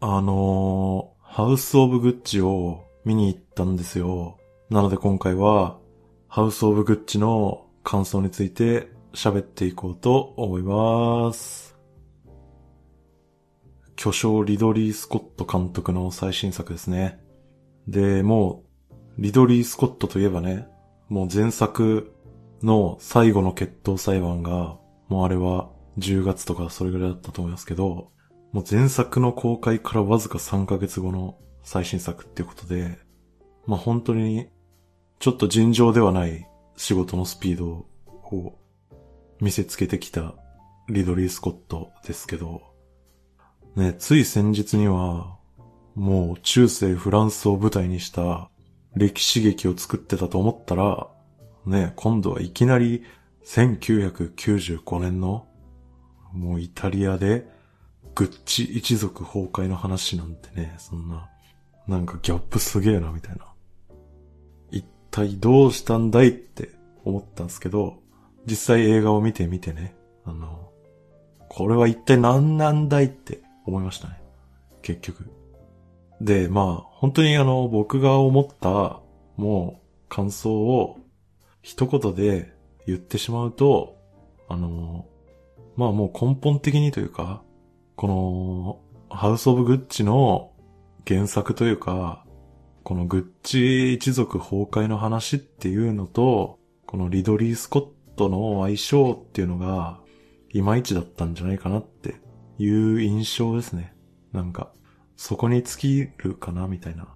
あのー、ハウスオブグッチを見に行ったんですよ。なので今回は、ハウスオブグッチの感想について喋っていこうと思います。巨匠リドリー・スコット監督の最新作ですね。で、もう、リドリー・スコットといえばね、もう前作の最後の決闘裁判が、もうあれは10月とかそれぐらいだったと思いますけど、もう前作の公開からわずか3ヶ月後の最新作っていうことで、まあ本当にちょっと尋常ではない仕事のスピードを見せつけてきたリドリー・スコットですけど、ね、つい先日には、もう中世フランスを舞台にした歴史劇を作ってたと思ったら、ね、今度はいきなり1995年のもうイタリアでグッチ一族崩壊の話なんてね、そんな、なんかギャップすげえなみたいな。一体どうしたんだいって思ったんですけど、実際映画を見てみてね、あの、これは一体何なんだいって思いましたね。結局。で、まあ、本当にあの、僕が思った、もう、感想を、一言で言ってしまうと、あの、まあもう根本的にというか、この、ハウス・オブ・グッチの原作というか、このグッチ一族崩壊の話っていうのと、このリドリー・スコットの相性っていうのが、いまいちだったんじゃないかなっていう印象ですね。なんか、そこに尽きるかなみたいな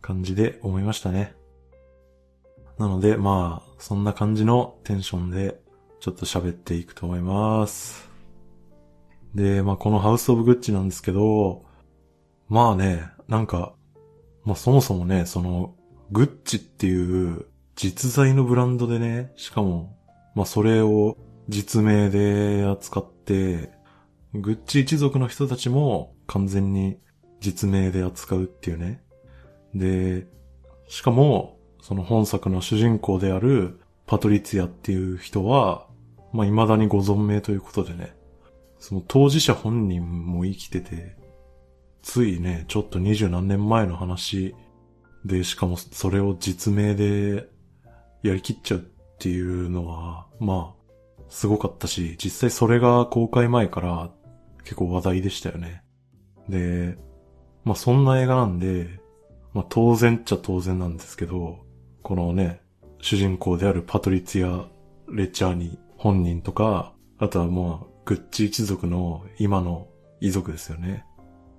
感じで思いましたね。なので、まあ、そんな感じのテンションで、ちょっと喋っていくと思います。で、まあ、このハウスオブグッチなんですけど、まあね、なんか、まあ、そもそもね、その、グッチっていう実在のブランドでね、しかも、まあ、それを実名で扱って、グッチ一族の人たちも完全に実名で扱うっていうね。で、しかも、その本作の主人公であるパトリツィアっていう人は、まあ、未だにご存命ということでね。その当事者本人も生きてて、ついね、ちょっと二十何年前の話で、しかもそれを実名でやりきっちゃうっていうのは、まあ、すごかったし、実際それが公開前から結構話題でしたよね。で、まあそんな映画なんで、まあ当然っちゃ当然なんですけど、このね、主人公であるパトリツィア・レチャーニ本人とか、あとはまあ、グッチ一族の今の遺族ですよね。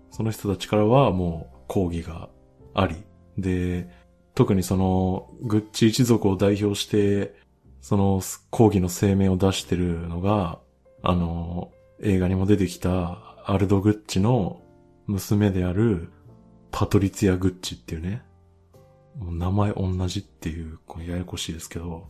その人たちからはもう抗議があり、で、特にその、グッチ一族を代表して、その抗議の声明を出してるのが、あの、映画にも出てきたアルド・グッチの娘であるパトリツィア・グッチっていうね、もう名前同じっていう、こうややこしいですけど、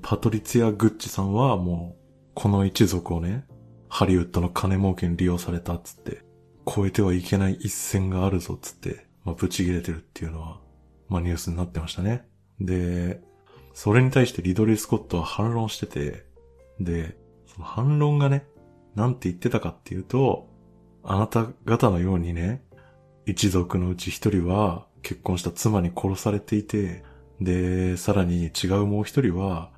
パトリツィア・グッチさんはもう、この一族をね、ハリウッドの金儲けに利用されたっつって、超えてはいけない一線があるぞっつって、まあ、ブチ切れてるっていうのは、まあニュースになってましたね。で、それに対してリドリー・スコットは反論してて、で、その反論がね、なんて言ってたかっていうと、あなた方のようにね、一族のうち一人は結婚した妻に殺されていて、で、さらに違うもう一人は、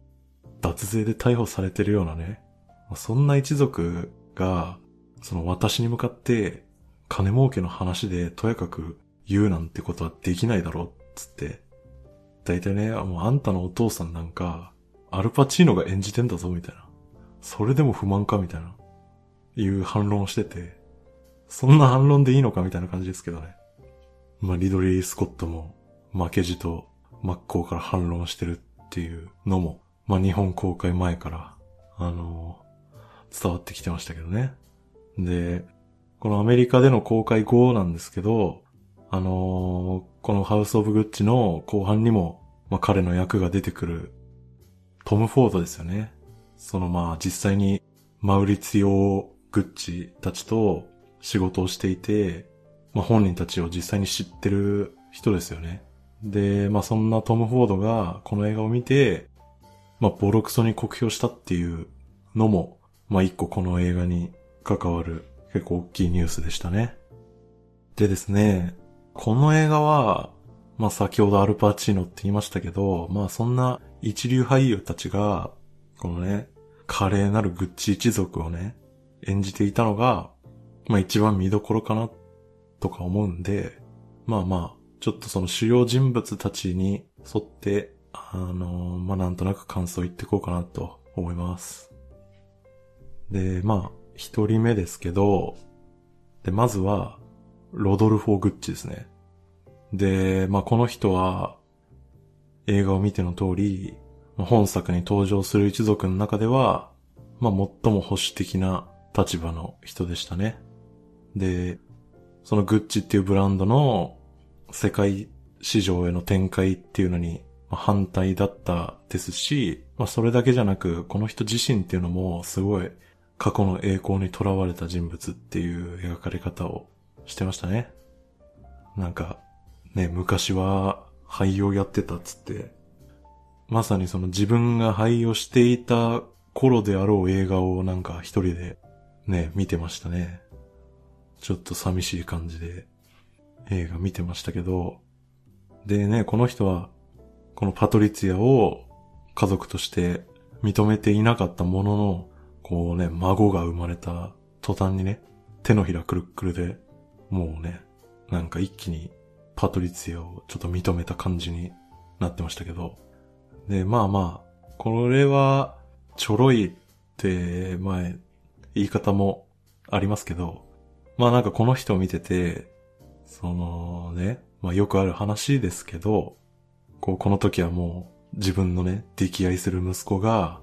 脱税で逮捕されてるようなね、そんな一族が、その私に向かって、金儲けの話でとやかく言うなんてことはできないだろう、つって。大体ね、もうあんたのお父さんなんか、アルパチーノが演じてんだぞ、みたいな。それでも不満か、みたいな。いう反論をしてて、そんな反論でいいのかみたいな感じですけどね。まあ、リドリー・スコットも負けじと真っ向から反論してるっていうのも、まあ、日本公開前から、あの、伝わってきてましたけどね。で、このアメリカでの公開後なんですけど、あのー、このハウス・オブ・グッチの後半にも、まあ、彼の役が出てくるトム・フォードですよね。そのまあ実際にマウリツィオ・グッチたちと仕事をしていて、まあ本人たちを実際に知ってる人ですよね。で、まあそんなトム・フォードがこの映画を見て、まあボロクソに酷評したっていうのも、まあ一個この映画に関わる結構大きいニュースでしたね。でですね、この映画は、まあ先ほどアルパチーノって言いましたけど、まあそんな一流俳優たちが、このね、華麗なるグッチ一族をね、演じていたのが、まあ一番見どころかな、とか思うんで、まあまあ、ちょっとその主要人物たちに沿って、あのー、まあなんとなく感想言っていこうかなと思います。で、まあ、一人目ですけど、で、まずは、ロドルフォ・グッチですね。で、まあこの人は、映画を見ての通り、本作に登場する一族の中では、まあ最も保守的な立場の人でしたね。で、そのグッチっていうブランドの世界市場への展開っていうのに反対だったですし、まあそれだけじゃなく、この人自身っていうのもすごい過去の栄光に囚われた人物っていう描かれ方をしてましたね。なんか、ね、昔は俳優やってたっつって、まさにその自分が俳優していた頃であろう映画をなんか一人でね、見てましたね。ちょっと寂しい感じで映画見てましたけど、でね、この人は、このパトリツィアを家族として認めていなかったものの、こうね、孫が生まれた途端にね、手のひらくるくるで、もうね、なんか一気にパトリツィアをちょっと認めた感じになってましたけど。で、まあまあ、これは、ちょろいって、前、言い方もありますけど、まあなんかこの人を見てて、そのね、まあよくある話ですけど、こう、この時はもう自分のね、溺愛する息子が、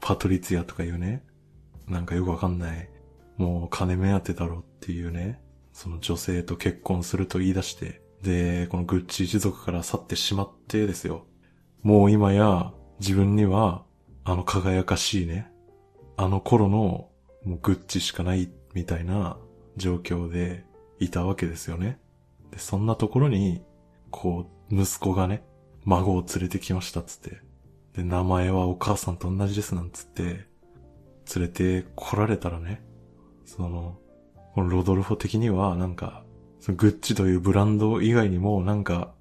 パトリツィアとかいうね、なんかよくわかんない、もう金目当てだろっていうね、その女性と結婚すると言い出して、で、このグッチ一族から去ってしまってですよ。もう今や自分にはあの輝かしいね、あの頃のもうグッチしかないみたいな状況でいたわけですよね。で、そんなところに、こう、息子がね、孫を連れてきましたっつって。で、名前はお母さんと同じですなんつって、連れて来られたらね、その、このロドルフォ的にはなんか、そのグッチというブランド以外にもなんか、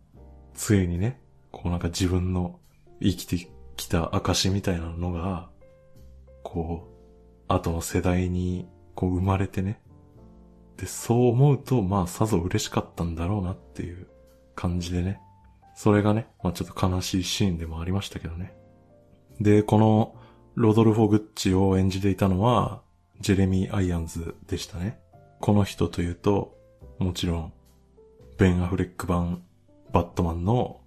ついにね、こうなんか自分の生きてきた証みたいなのが、こう、後の世代にこう生まれてね。で、そう思うと、まあさぞ嬉しかったんだろうなっていう感じでね。それがね、まあちょっと悲しいシーンでもありましたけどね。で、このロドルフォ・グッチを演じていたのは、ジェレミー・アイアンズでしたね。この人というと、もちろん、ベン・アフレック版、バットマンの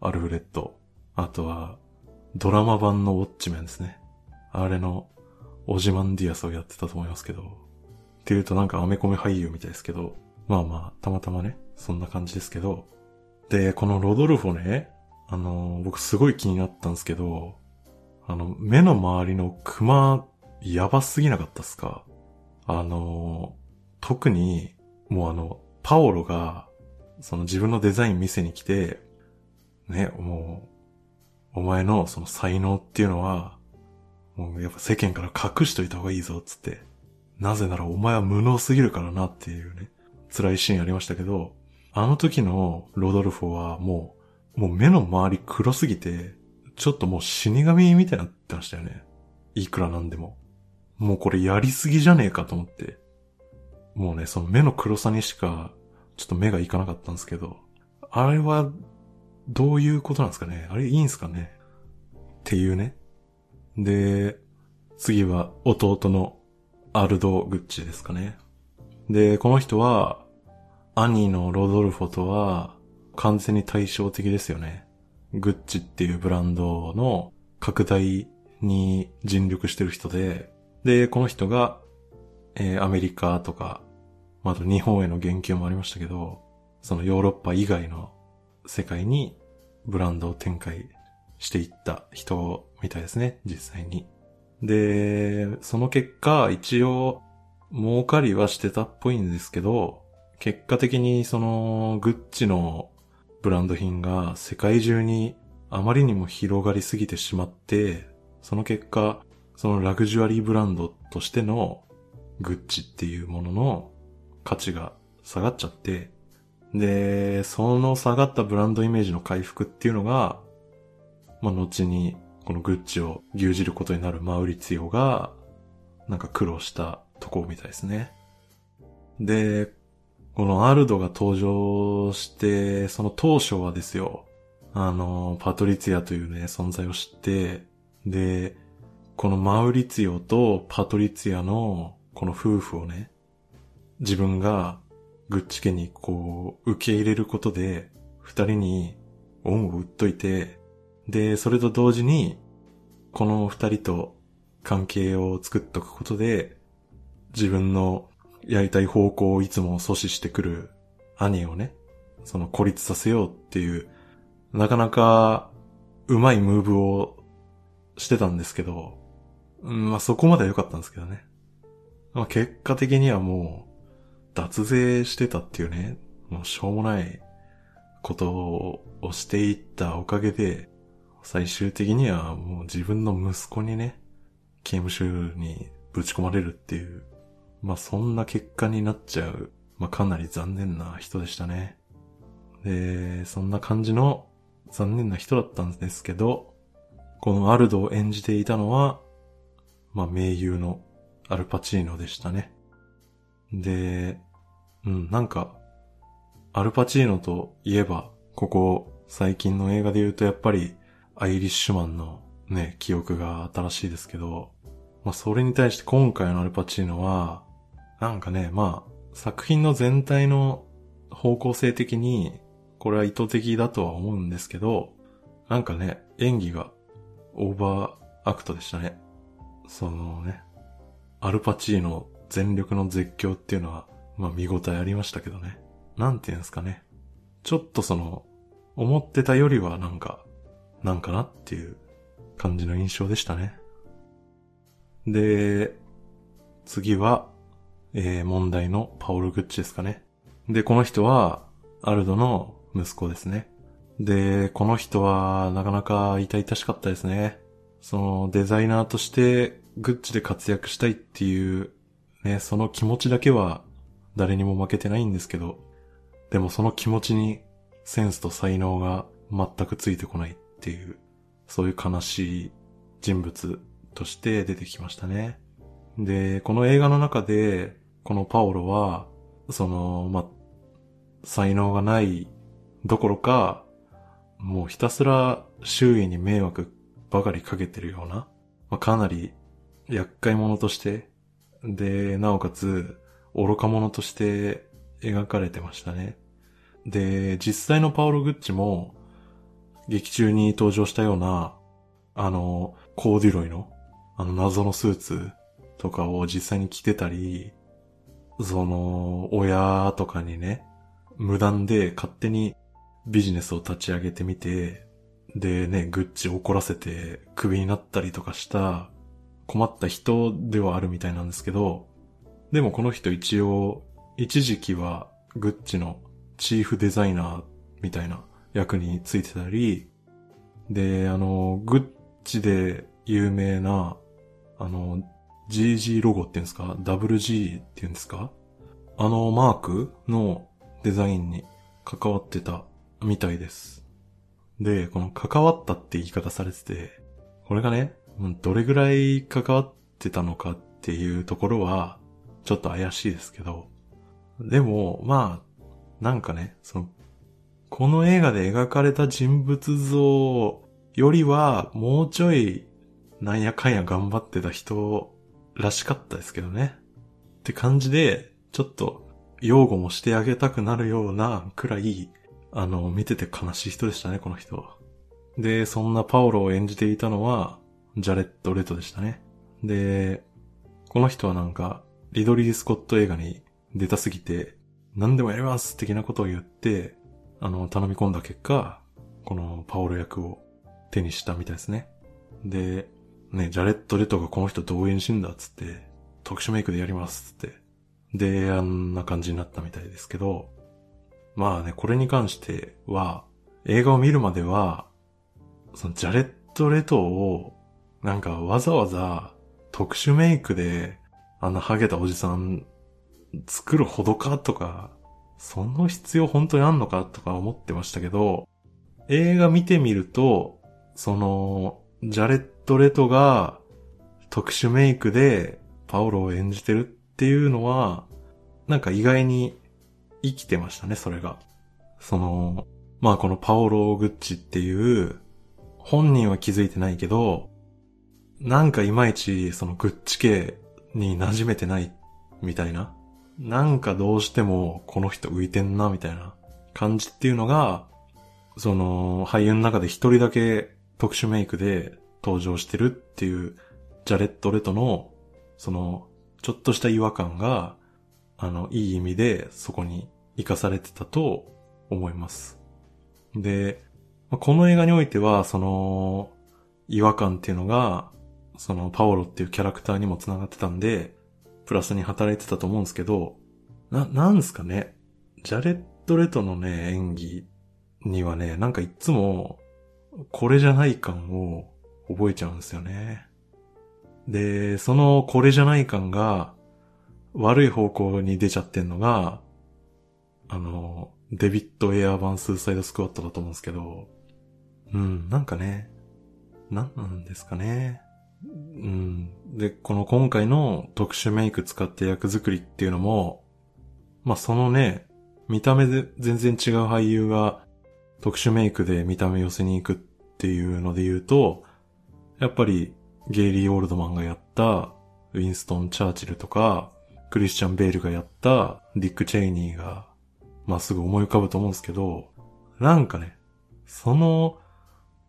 アルフレッド、あとは、ドラマ版のウォッチメンですね。あれの、オジマンディアスをやってたと思いますけど、っていうとなんかアメコミ俳優みたいですけど、まあまあ、たまたまね、そんな感じですけど、で、このロドルフォね、あの、僕すごい気になったんですけど、あの、目の周りのクマ、やばすぎなかったっすか？あの、特に、もうあの、パオロが、その自分のデザイン見せに来て、ね、もう、お前のその才能っていうのは、もうやっぱ世間から隠しといた方がいいぞ、つって。なぜならお前は無能すぎるからなっていうね、辛いシーンありましたけど、あの時のロドルフォはもう、もう目の周り黒すぎて、ちょっともう死神みたいになってましたよね。いくらなんでも。もうこれやりすぎじゃねえかと思って。もうね、その目の黒さにしか、ちょっと目がいかなかったんですけど、あれは、どういうことなんですかねあれいいんすかねっていうね。で、次は弟のアルド・グッチですかね。で、この人は、兄のロドルフォとは完全に対照的ですよね。グッチっていうブランドの拡大に尽力してる人で、で、この人が、えー、アメリカとか、あと日本への言及もありましたけど、そのヨーロッパ以外の世界にブランドを展開していった人みたいですね、実際に。で、その結果、一応、儲かりはしてたっぽいんですけど、結果的にその、グッチのブランド品が世界中にあまりにも広がりすぎてしまって、その結果、そのラグジュアリーブランドとしてのグッチっていうものの価値が下がっちゃって、で、その下がったブランドイメージの回復っていうのが、まあ、後に、このグッチを牛耳ることになるマウリツィオが、なんか苦労したとこみたいですね。で、このアルドが登場して、その当初はですよ、あの、パトリツィアというね、存在を知って、で、このマウリツィオとパトリツィアのこの夫婦をね、自分がグッチ家にこう受け入れることで二人に恩を売っといて、で、それと同時にこの二人と関係を作っとくことで自分のやりたい方向をいつも阻止してくる兄をね、その孤立させようっていうなかなかうまいムーブをしてたんですけど、うんまあそこまでは良かったんですけどね。まあ結果的にはもう脱税してたっていうね、もうしょうもないことをしていったおかげで、最終的にはもう自分の息子にね、刑務所にぶち込まれるっていう、まあそんな結果になっちゃう、まあかなり残念な人でしたね。で、そんな感じの残念な人だったんですけど、このアルドを演じていたのは、まあ名優のアルパチーノでしたね。で、うん、なんか、アルパチーノといえば、ここ最近の映画で言うとやっぱりアイリッシュマンのね、記憶が新しいですけど、まあそれに対して今回のアルパチーノは、なんかね、まあ作品の全体の方向性的に、これは意図的だとは思うんですけど、なんかね、演技がオーバーアクトでしたね。そのね、アルパチーノ全力の絶叫っていうのは、まあ見応えありましたけどね。なんていうんですかね。ちょっとその、思ってたよりはなんか、なんかなっていう感じの印象でしたね。で、次は、えー、問題のパオル・グッチですかね。で、この人は、アルドの息子ですね。で、この人は、なかなか痛々しかったですね。その、デザイナーとして、グッチで活躍したいっていう、ね、その気持ちだけは、誰にも負けてないんですけど、でもその気持ちに、センスと才能が全くついてこないっていう、そういう悲しい人物として出てきましたね。で、この映画の中で、このパオロは、その、ま、才能がないどころか、もうひたすら周囲に迷惑ばかりかけてるような、まあ、かなり厄介者として、で、なおかつ愚か者として描かれてましたね。で、実際のパオロ・グッチも、劇中に登場したような、あの、コーデュロイの、あの謎のスーツとかを実際に着てたり、その、親とかにね、無断で勝手にビジネスを立ち上げてみて、でね、グッチ怒らせてクビになったりとかした困った人ではあるみたいなんですけど、でもこの人一応、一時期はグッチのチーフデザイナーみたいな役についてたり、で、あの、グッチで有名な、あの、GG ロゴっていうんですか ?WG っていうんですか？あのマークのデザインに関わってたみたいです。で、この関わったって言い方されてて、これがね、どれぐらい関わってたのかっていうところは、ちょっと怪しいですけど、でも、まあ、なんかね、その、この映画で描かれた人物像よりは、もうちょい、なんやかんや頑張ってた人らしかったですけどね。って感じで、ちょっと、擁護もしてあげたくなるようなくらい、あの、見てて悲しい人でしたね、この人。で、そんなパオロを演じていたのは、ジャレット・レトでしたね。で、この人はなんか、リドリー・スコット映画に出たすぎて、何でもやります的なことを言って、あの、頼み込んだ結果、このパオロ役を手にしたみたいですね。で、ね、ジャレット・レトがこの人どう演じんだっつって、特殊メイクでやりますっつって。で、あんな感じになったみたいですけど、まあね、これに関しては、映画を見るまでは、そのジャレット・レトを、なんかわざわざ特殊メイクで、あんなハゲたおじさん作るほどかとかその必要本当にあんのかとか思ってましたけど、映画見てみると、その、ジャレットト・レトが特殊メイクでパオロを演じてるっていうのは、なんか意外に生きてましたね、それが。その、まあこのパオロ・グッチっていう、本人は気づいてないけど、なんかいまいちそのグッチ系に馴染めてないみたいな。なんかどうしてもこの人浮いてんなみたいな感じっていうのが、その俳優の中で一人だけ特殊メイクで登場してるっていうジャレット・レトのそのちょっとした違和感があのいい意味でそこに活かされてたと思います。で、この映画においてはその違和感っていうのがそのパオロっていうキャラクターにも繋がってたんで、プラスに働いてたと思うんですけど、な、なんすかね？ジャレット・レトのね、演技にはね、なんかいつも、これじゃない感を覚えちゃうんですよね。で、そのこれじゃない感が悪い方向に出ちゃってんのが、あの、デビッド・エアバン・スーサイド・スクワットだと思うんですけど、うん、なんかね、なんなんですかね。うん。で、この今回の特殊メイク使って役作りっていうのも、まあ、そのね、見た目で全然違う俳優が特殊メイクで見た目寄せに行くっていうので言うと、やっぱりゲイリー・オールドマンがやったウィンストン・チャーチルとか、クリスチャン・ベールがやったディック・チェイニーが、まあ、すぐ思い浮かぶと思うんですけど、なんかね、その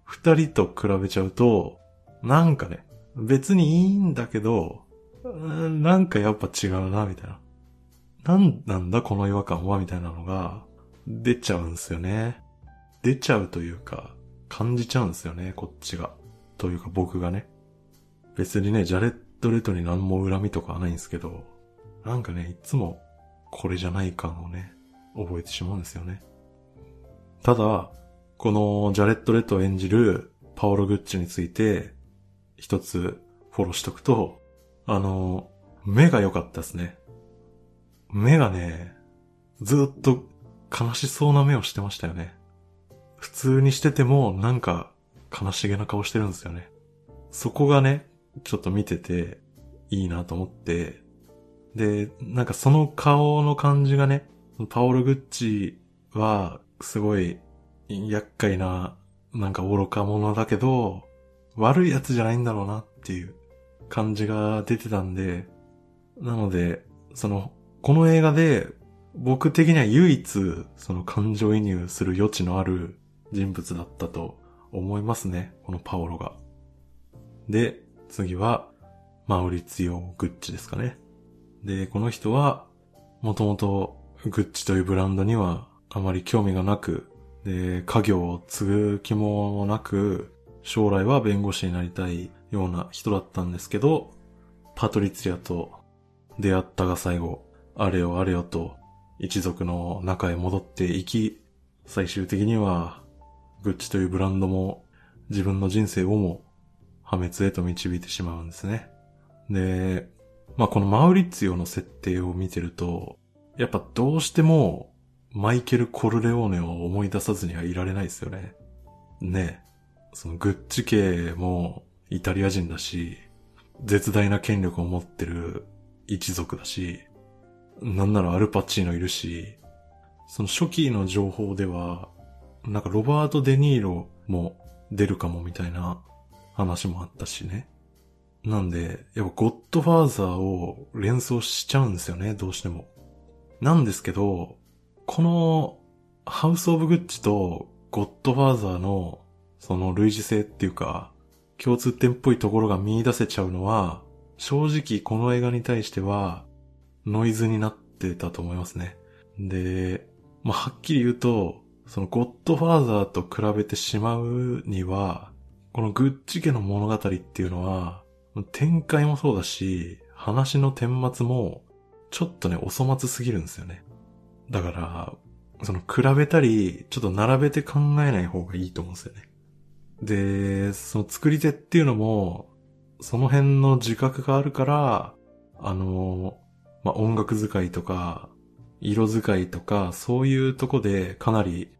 二人と比べちゃうと、なんかね、別にいいんだけど、なんかやっぱ違うな、みたいな。なんなんだこの違和感は、みたいなのが出ちゃうんすよね。出ちゃうというか、感じちゃうんですよね、こっちが。というか僕がね。別にね、ジャレット・レトに何も恨みとかはないんですけど、なんかね、いつもこれじゃない感をね、覚えてしまうんですよね。ただ、このジャレット・レトを演じるパオロ・グッチについて、一つフォローしとくと、あの、目が良かったですね。目がね、ずっと悲しそうな目をしてましたよね。普通にしててもなんか悲しげな顔してるんですよね。そこがね、ちょっと見てていいなと思って、で、なんかその顔の感じがね、パオロ・グッチはすごい厄介な、なんか愚か者だけど、悪いやつじゃないんだろうなっていう感じが出てたんで、なので、その、この映画で僕的には唯一その感情移入する余地のある人物だったと思いますね。このパオロが。で、次はマウリツィオ・グッチですかね。で、この人はもともとグッチというブランドにはあまり興味がなく、で、家業を継ぐ気もなく、将来は弁護士になりたいような人だったんですけど、パトリツィアと出会ったが最後、あれよあれよと一族の中へ戻っていき、最終的には、グッチというブランドも自分の人生をも破滅へと導いてしまうんですね。で、まあこのマウリッツィオの設定を見てると、やっぱどうしてもマイケル・コルレオーネを思い出さずにはいられないですよね。ねそのグッチ系もイタリア人だし、絶大な権力を持ってる一族だし、なんならアルパチーノいるし、その初期の情報では、なんかロバート・デ・ニーロも出るかもみたいな話もあったしね。なんで、やっぱゴッドファーザーを連想しちゃうんですよね、どうしても。なんですけど、このハウス・オブ・グッチとゴッドファーザーのその類似性っていうか、共通点っぽいところが見出せちゃうのは、正直この映画に対しては、ノイズになってたと思いますね。で、まあ、はっきり言うと、そのゴッドファーザーと比べてしまうには、このグッチ家の物語っていうのは、展開もそうだし、話の顛末も、ちょっとね、お粗末すぎるんですよね。だから、その比べたり、ちょっと並べて考えない方がいいと思うんですよね。で、その作り手っていうのも、その辺の自覚があるから、あの、まあ、音楽使いとか、色使いとか、そういうとこでかなり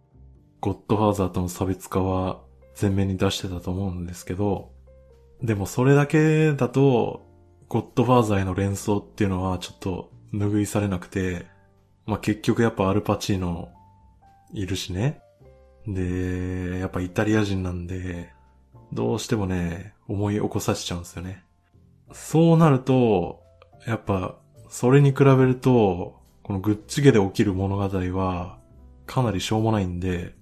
ゴッドファーザーとの差別化は前面に出してたと思うんですけど、でもそれだけだと、ゴッドファーザーへの連想っていうのはちょっと拭いされなくて、まあ、結局やっぱアルパチーノいるしね。で、やっぱイタリア人なんで、どうしてもね、思い起こさせちゃうんですよね。そうなると、やっぱ、それに比べると、このグッチゲで起きる物語は、かなりしょうもないんで、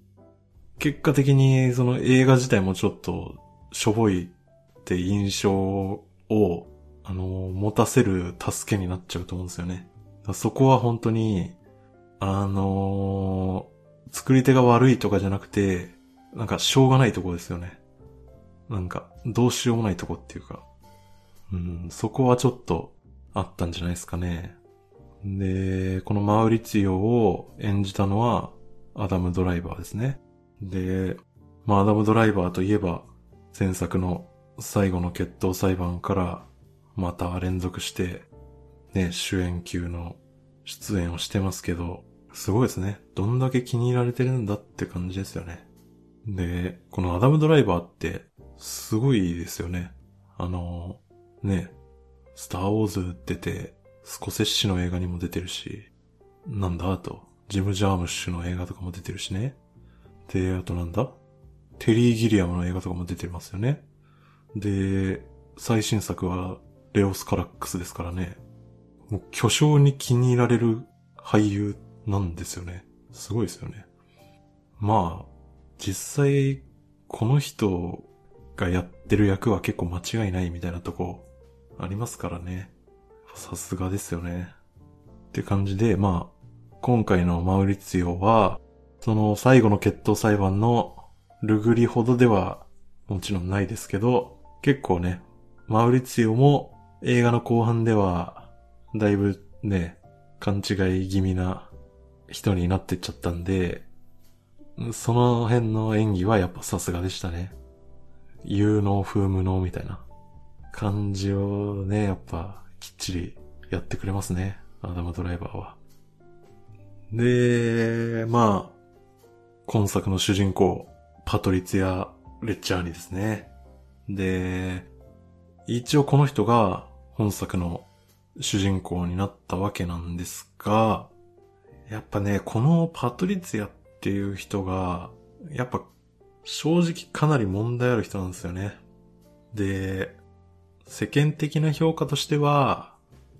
結果的にその映画自体もちょっと、しょぼいって印象を、あの、持たせる助けになっちゃうと思うんですよね。そこは本当に、あのー、作り手が悪いとかじゃなくて、なんかしょうがないとこですよね。なんか、どうしようもないとこっていうか。うん、そこはちょっとあったんじゃないですかね。で、このマウリツィオを演じたのはアダム・ドライバーですね。で、まあアダム・ドライバーといえば前作の最後の決闘裁判からまた連続してね、主演級の出演をしてますけど、すごいですね。どんだけ気に入られてるんだって感じですよね。で、このアダムドライバーって、すごいですよね。あの、ね、スターウォーズ出て、スコセッシの映画にも出てるし、なんだあと、ジム・ジャームッシュの映画とかも出てるしね。で、あとなんだ？テリー・ギリアムの映画とかも出てますよね。で、最新作はレオス・カラックスですからね。もう巨匠に気に入られる俳優なんですよね。すごいですよね。まあ、実際、この人がやってる役は結構間違いないみたいなとこありますからね。さすがですよね。って感じで、まあ、今回のマウリツィオは、その最後の決闘裁判のルグリほどではもちろんないですけど、結構ね、マウリツィオも映画の後半ではだいぶね、勘違い気味な人になってっちゃったんで、その辺の演技はやっぱさすがでしたね。有能風無能みたいな感じをね、やっぱきっちりやってくれますね。アダムドライバーは。で、まあ、今作の主人公、パトリツィア・レッチャーニですね。で、一応この人が本作の主人公になったわけなんですが、やっぱね、このパトリツィアっていう人が、やっぱ正直かなり問題ある人なんですよね。で、世間的な評価としては、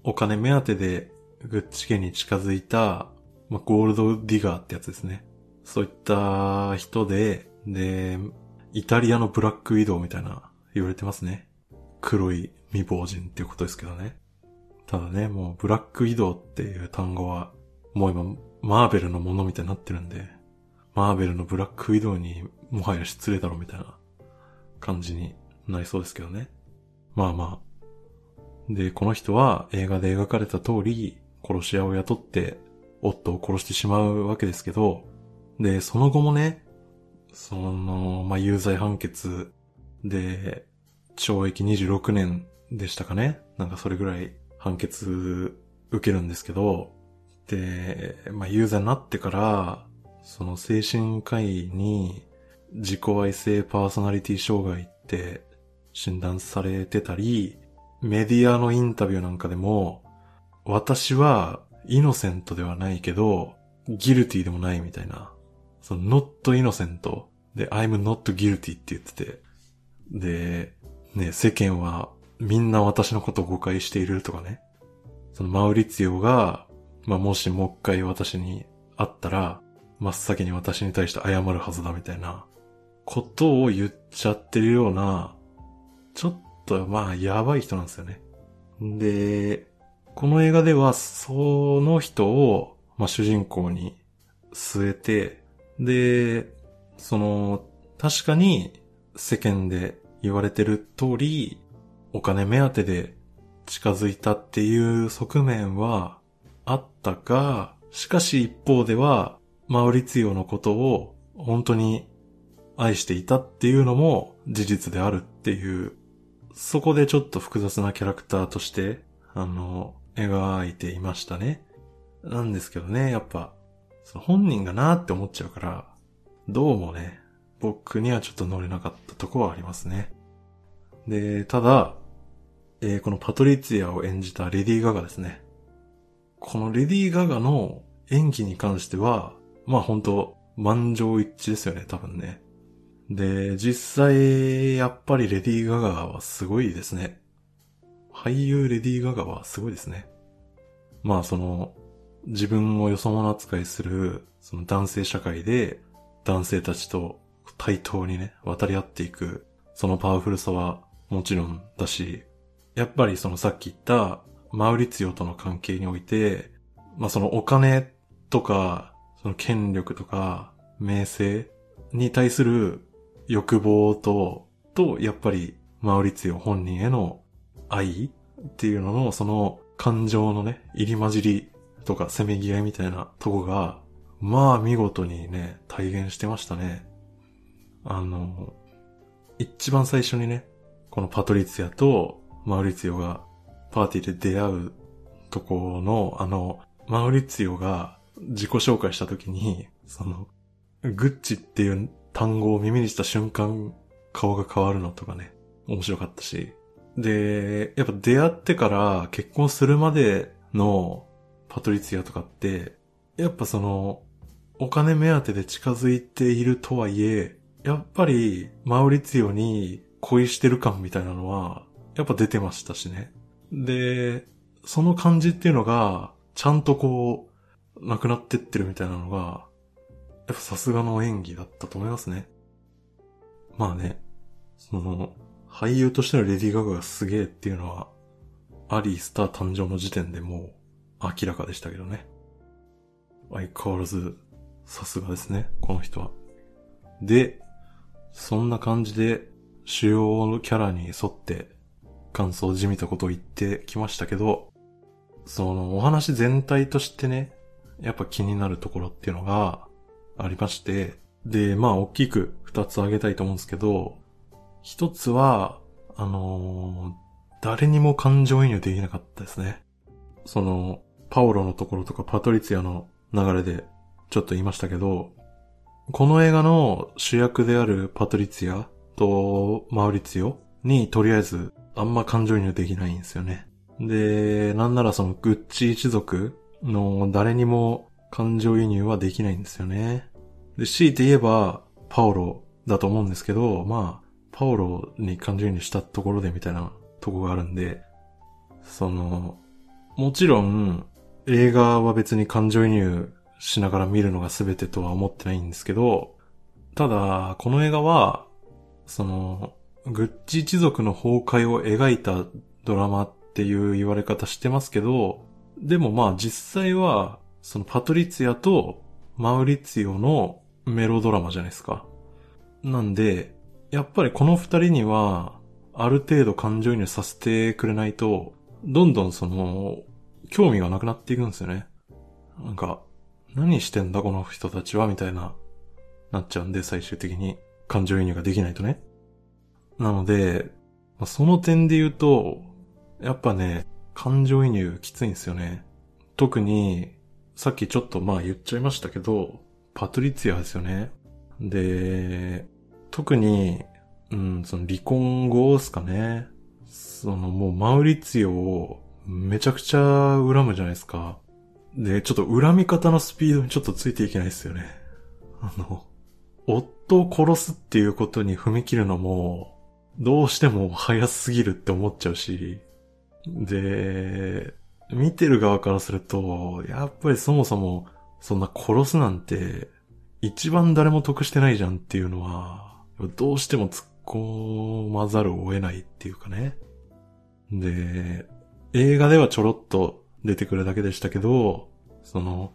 お金目当てでグッチ家に近づいた、まあ、ゴールドディガーってやつですね。そういった人で、で、イタリアのブラックウィドウみたいな言われてますね。黒い未亡人っていうことですけどね。ただね、もうブラック移動っていう単語は、もう今、マーベルのものみたいになってるんで、マーベルのブラック移動にもはや失礼だろみたいな感じになりそうですけどね。まあまあ。で、この人は映画で描かれた通り、殺し屋を雇って、夫を殺してしまうわけですけど、で、その後もね、その、まあ、有罪判決で、懲役26年でしたかね。なんかそれぐらい判決受けるんですけど、で、まあ、ユーザーになってから、その精神科医に自己愛性パーソナリティ障害って診断されてたり、メディアのインタビューなんかでも、私はイノセントではないけど、ギルティでもないみたいな。その not innocent で I'm not guilty って言ってて。で、ね、世間はみんな私のことを誤解しているとかね。そのマウリツィオが、まあ、もしもう一回私に会ったら、真っ先に私に対して謝るはずだみたいな、ことを言っちゃってるような、ちょっとまあやばい人なんですよね。で、この映画ではその人を、まあ、主人公に据えて、で、その、確かに世間で言われてる通り、お金目当てで近づいたっていう側面はあったが、しかし一方では、マウリツィオのことを本当に愛していたっていうのも事実であるっていう、そこでちょっと複雑なキャラクターとして、あの、描いていましたね。なんですけどね、やっぱ、その本人がなーって思っちゃうから、どうもね、僕にはちょっと乗れなかったとこはありますね。で、ただ、えー、このパトリツィアを演じたレディー・ガガですね。このレディー・ガガの演技に関しては、まあ本当満場一致ですよね、多分ね。で、実際、やっぱりレディー・ガガはすごいですね。俳優レディー・ガガはすごいですね。まあその、自分をよそ者扱いする、その男性社会で、男性たちと対等にね、渡り合っていく、そのパワフルさはもちろんだし、やっぱりそのさっき言ったマウリツィオとの関係において、まあそのお金とか、その権力とか、名声に対する欲望と、と、やっぱりマウリツィオ本人への愛っていうのの、その感情のね、入り混じりとかせめぎ合いみたいなとこが、まあ見事にね、体現してましたね。あの、一番最初にね、このパトリツィアとマウリツィオがパーティーで出会うとこの、あの、マウリツィオが自己紹介した時に、その、グッチっていう単語を耳にした瞬間、顔が変わるのとかね、面白かったし。で、やっぱ出会ってから結婚するまでのパトリツィアとかって、やっぱその、お金目当てで近づいているとはいえ、やっぱりマウリツィオに恋してる感みたいなのは、やっぱ出てましたしね。で、その感じっていうのが、ちゃんとこう、なくなってってるみたいなのが、やっぱさすがの演技だったと思いますね。まあね、その、俳優としてのレディー・ガガがすげえっていうのは、アリースター誕生の時点でもう明らかでしたけどね。相変わらず、さすがですね、この人は。で、そんな感じで、主要のキャラに沿って感想じみたことを言ってきましたけど、そのお話全体としてね、やっぱ気になるところっていうのがありまして、で、まあ大きく二つ挙げたいと思うんですけど、一つは、あのー、誰にも感情移入できなかったですね。その、パオロのところとかパトリツィアの流れでちょっと言いましたけど、この映画の主役であるパトリツィアとマウリツィオにとりあえずあんま感情移入できないんですよね。で、なんならそのグッチ一族の誰にも感情移入はできないんですよね。で、強いて言えば、パオロだと思うんですけど、まあ、パオロに感情移入したところでみたいなとこがあるんで、その、もちろん、映画は別に感情移入しながら見るのが全てとは思ってないんですけど、ただ、この映画は、その、グッチ一族の崩壊を描いたドラマっていう言われ方してますけど、でもまあ実際は、そのパトリツィアとマウリツィオのメロドラマじゃないですか。なんで、やっぱりこの二人には、ある程度感情移入させてくれないと、どんどんその、興味がなくなっていくんですよね。なんか、何してんだこの人たちはみたいな、なっちゃうんで最終的に感情移入ができないとね。なので、その点で言うと、やっぱね、感情移入きついんですよね。特に、さっきちょっとまあ言っちゃいましたけど、パトリツィアですよね。で、特に、うん、その離婚後ですかね。そのもうマウリツィオをめちゃくちゃ恨むじゃないですか。で、ちょっと恨み方のスピードにちょっとついていけないですよね。あの、夫を殺すっていうことに踏み切るのも、どうしても早すぎるって思っちゃうし、で、見てる側からすると、やっぱりそもそも、そんな殺すなんて、一番誰も得してないじゃんっていうのは、どうしても突っ込まざるを得ないっていうかね。で、映画ではちょろっと出てくるだけでしたけど、その、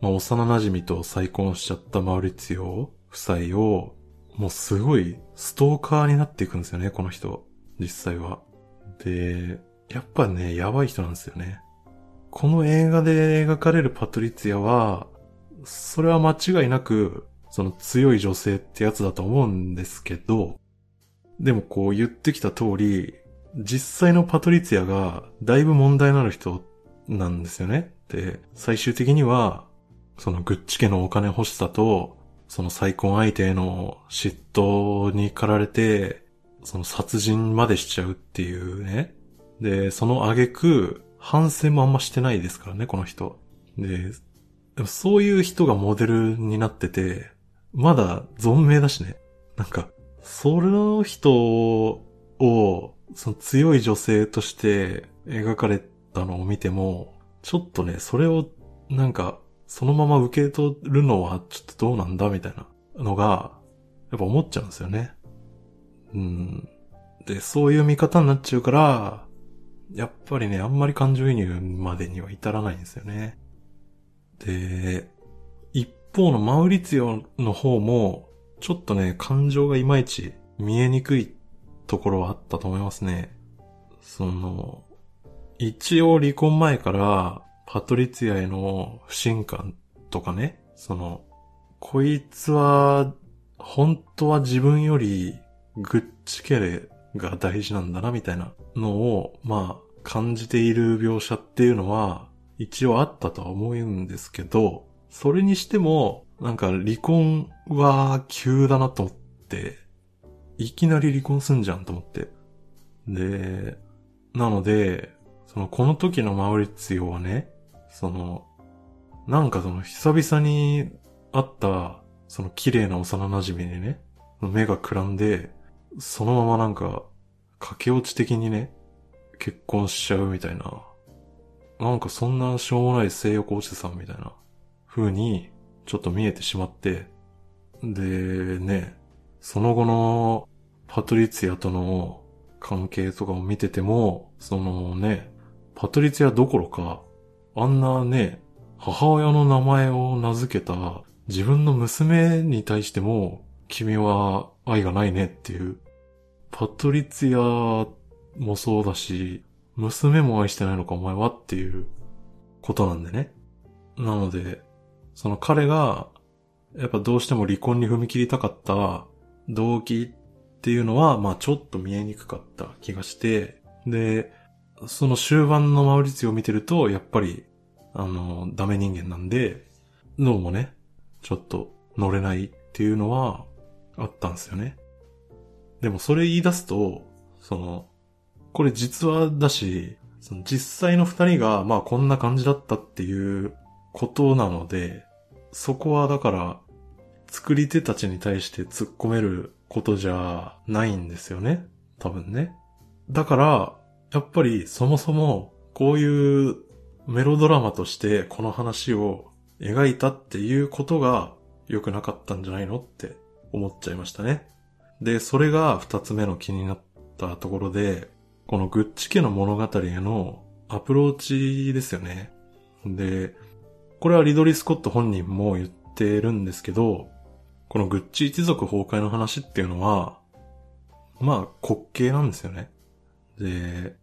まあ、幼馴染と再婚しちゃったマウリツィオ夫妻を、もうすごいストーカーになっていくんですよね、この人。実際は。で、やっぱね、やばい人なんですよね。この映画で描かれるパトリツィアは、それは間違いなく、その強い女性ってやつだと思うんですけど、でもこう言ってきた通り、実際のパトリツィアがだいぶ問題のある人なんですよね。で、最終的には、そのグッチ家のお金欲しさと、その再婚相手への嫉妬に駆られて、その殺人までしちゃうっていうね。で、その挙句、反省もあんましてないですからね、この人。で、でもそういう人がモデルになってて、まだ存命だしね。なんか、その人を、その強い女性として描かれたのを見ても、ちょっとね、それを、なんか、そのまま受け取るのはちょっとどうなんだみたいなのが、やっぱ思っちゃうんですよね。うん。で、そういう見方になっちゃうから、やっぱりね、あんまり感情移入までには至らないんですよね。で、一方のマウリツィオの方も、ちょっとね、感情がいまいち見えにくいところはあったと思いますね。その、一応離婚前からパトリツィアへの不信感とかね、その、こいつは、本当は自分よりグッチケレが大事なんだなみたいなのを、まあ、感じている描写っていうのは、一応あったとは思うんですけど、それにしても、なんか離婚は急だなと思って、いきなり離婚すんじゃんと思って。で、なので、その、この時のマウリッツィオはね、その、なんかその、久々に会った、その綺麗な幼馴染にね、目がくらんで、そのままなんか、駆け落ち的にね、結婚しちゃうみたいな。なんかそんなしょうもない性欲落ちさんみたいな風にちょっと見えてしまって、で、ね、その後のパトリツィアとの関係とかを見てても、そのね、パトリツィアどころか、あんなね、母親の名前を名付けた自分の娘に対しても、君は愛がないねっていう。パトリツィアもそうだし、娘も愛してないのかお前はっていうことなんでね。なので、その彼が、やっぱどうしても離婚に踏み切りたかった動機っていうのは、まあちょっと見えにくかった気がして、で、その終盤のマウリツィを見てると、やっぱり、あの、ダメ人間なんで、どうもね、ちょっと乗れないっていうのはあったんですよね。でもそれ言い出すと、その、これ実話だし、その実際の二人がまあこんな感じだったっていうことなので、そこはだから、作り手たちに対して突っ込めることじゃないんですよね。多分ね。だから、やっぱりそもそもこういうメロドラマとしてこの話を描いたっていうことが良くなかったんじゃないのって思っちゃいましたね。で、それが二つ目の気になったところで、このグッチ家の物語へのアプローチですよね。で、これはリドリー・スコット本人も言ってるんですけど、このグッチ一族崩壊の話っていうのは、まあ滑稽なんですよね。で、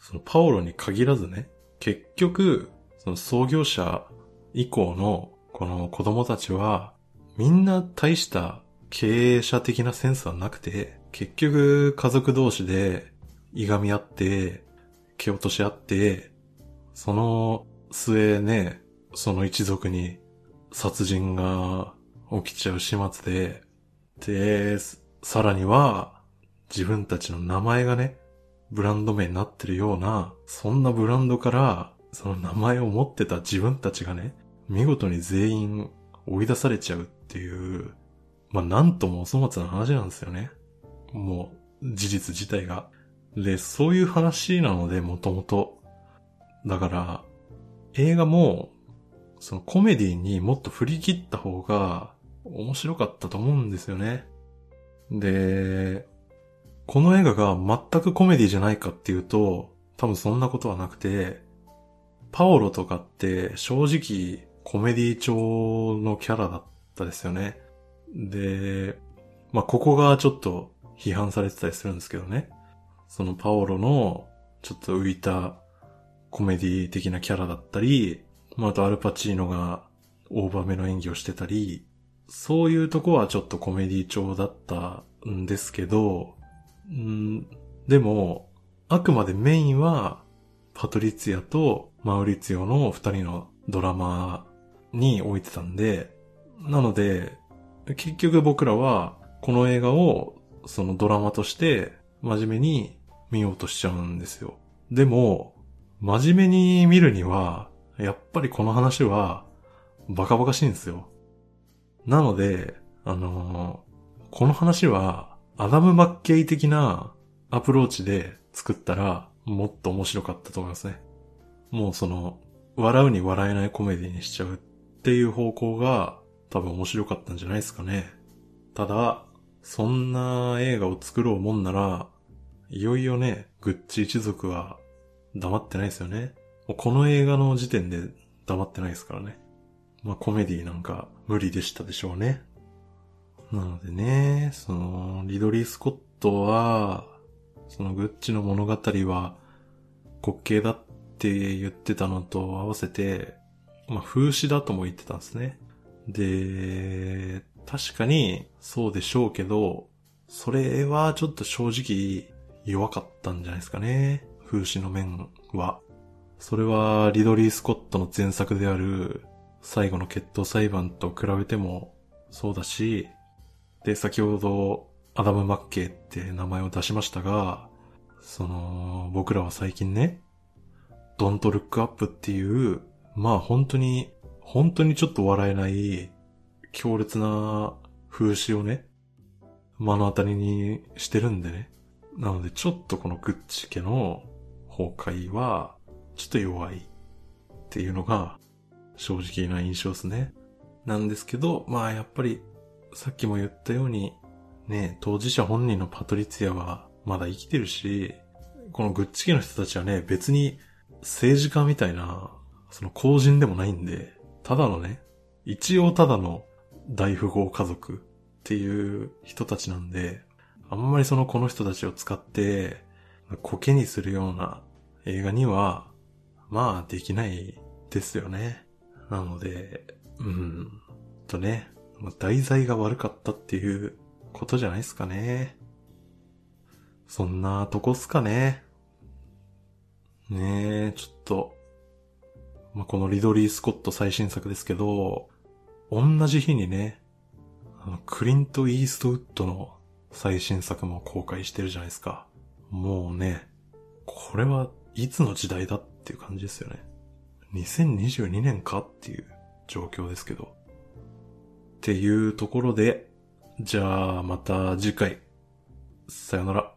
そのパオロに限らずね、結局、その創業者以降のこの子供たちは、みんな大した経営者的なセンスはなくて、結局家族同士でいがみ合って、蹴落とし合って、その末ね、その一族に殺人が起きちゃう始末で、で、さらには自分たちの名前がね、ブランド名になってるような、そんなブランドからその名前を持ってた自分たちがね、見事に全員追い出されちゃうっていう、まあなんともお粗末な話なんですよね。もう事実自体が。で、そういう話なので、もともと。だから、映画も、そのコメディにもっと振り切った方が面白かったと思うんですよね。で、この映画が全くコメディじゃないかっていうと、多分そんなことはなくて、パオロとかって正直コメディ調のキャラだったですよね。で、まあ、ここがちょっと批判されてたりするんですけどね。そのパオロのちょっと浮いたコメディ的なキャラだったり、まあ、あとアルパチーノが大場目の演技をしてたり、そういうとこはちょっとコメディ調だったんですけど、んでも、あくまでメインは、パトリツィアとマウリツィオの二人のドラマに置いてたんで、なので、結局僕らはこの映画をそのドラマとして真面目に見ようとしちゃうんですよ。でも、真面目に見るには、やっぱりこの話はバカバカしいんですよ。なので、あのー、この話はアダム・マッケイ的なアプローチで作ったらもっと面白かったと思いますね。もうその、笑うに笑えないコメディにしちゃうっていう方向が多分面白かったんじゃないですかね。ただ、そんな映画を作ろうもんなら、いよいよね、グッチ一族は黙ってないですよね。もうこの映画の時点で黙ってないですからね。まあコメディなんか無理でしたでしょうね。なのでね、その、リドリー・スコットは、そのグッチの物語は滑稽だって言ってたのと合わせて、まあ風刺だとも言ってたんですね。で、確かにそうでしょうけど、それはちょっと正直弱かったんじゃないですかね。風刺の面は。それはリドリー・スコットの前作である最後の決闘裁判と比べてもそうだし、で、先ほどアダム・マッケイって名前を出しましたが、その、僕らは最近ね、ドントルックアップっていう、まあ本当に、本当にちょっと笑えない強烈な風刺をね、目の当たりにしてるんでね。なのでちょっとこのグッチ家の崩壊は、ちょっと弱いっていうのが正直な印象ですね。なんですけど、まあやっぱりさっきも言ったように、ね、当事者本人のパトリツィアはまだ生きてるし、このグッチ家の人たちはね、別に政治家みたいな、その公人でもないんで、ただのね、一応ただの大富豪家族っていう人たちなんで、あんまりそのこの人たちを使って、コケにするような映画には、まあできないですよね。なので、うん、とね、題材が悪かったっていうことじゃないですかね。そんなとこっすかね。ねえ、ちょっと、まあ、このリドリー・スコット最新作ですけど、同じ日にね、あの、クリント・イーストウッドの最新作も公開してるじゃないですか。もうね、これはいつの時代だっていう感じですよね。2022年かっていう状況ですけど。っていうところで、じゃあまた次回。さよなら。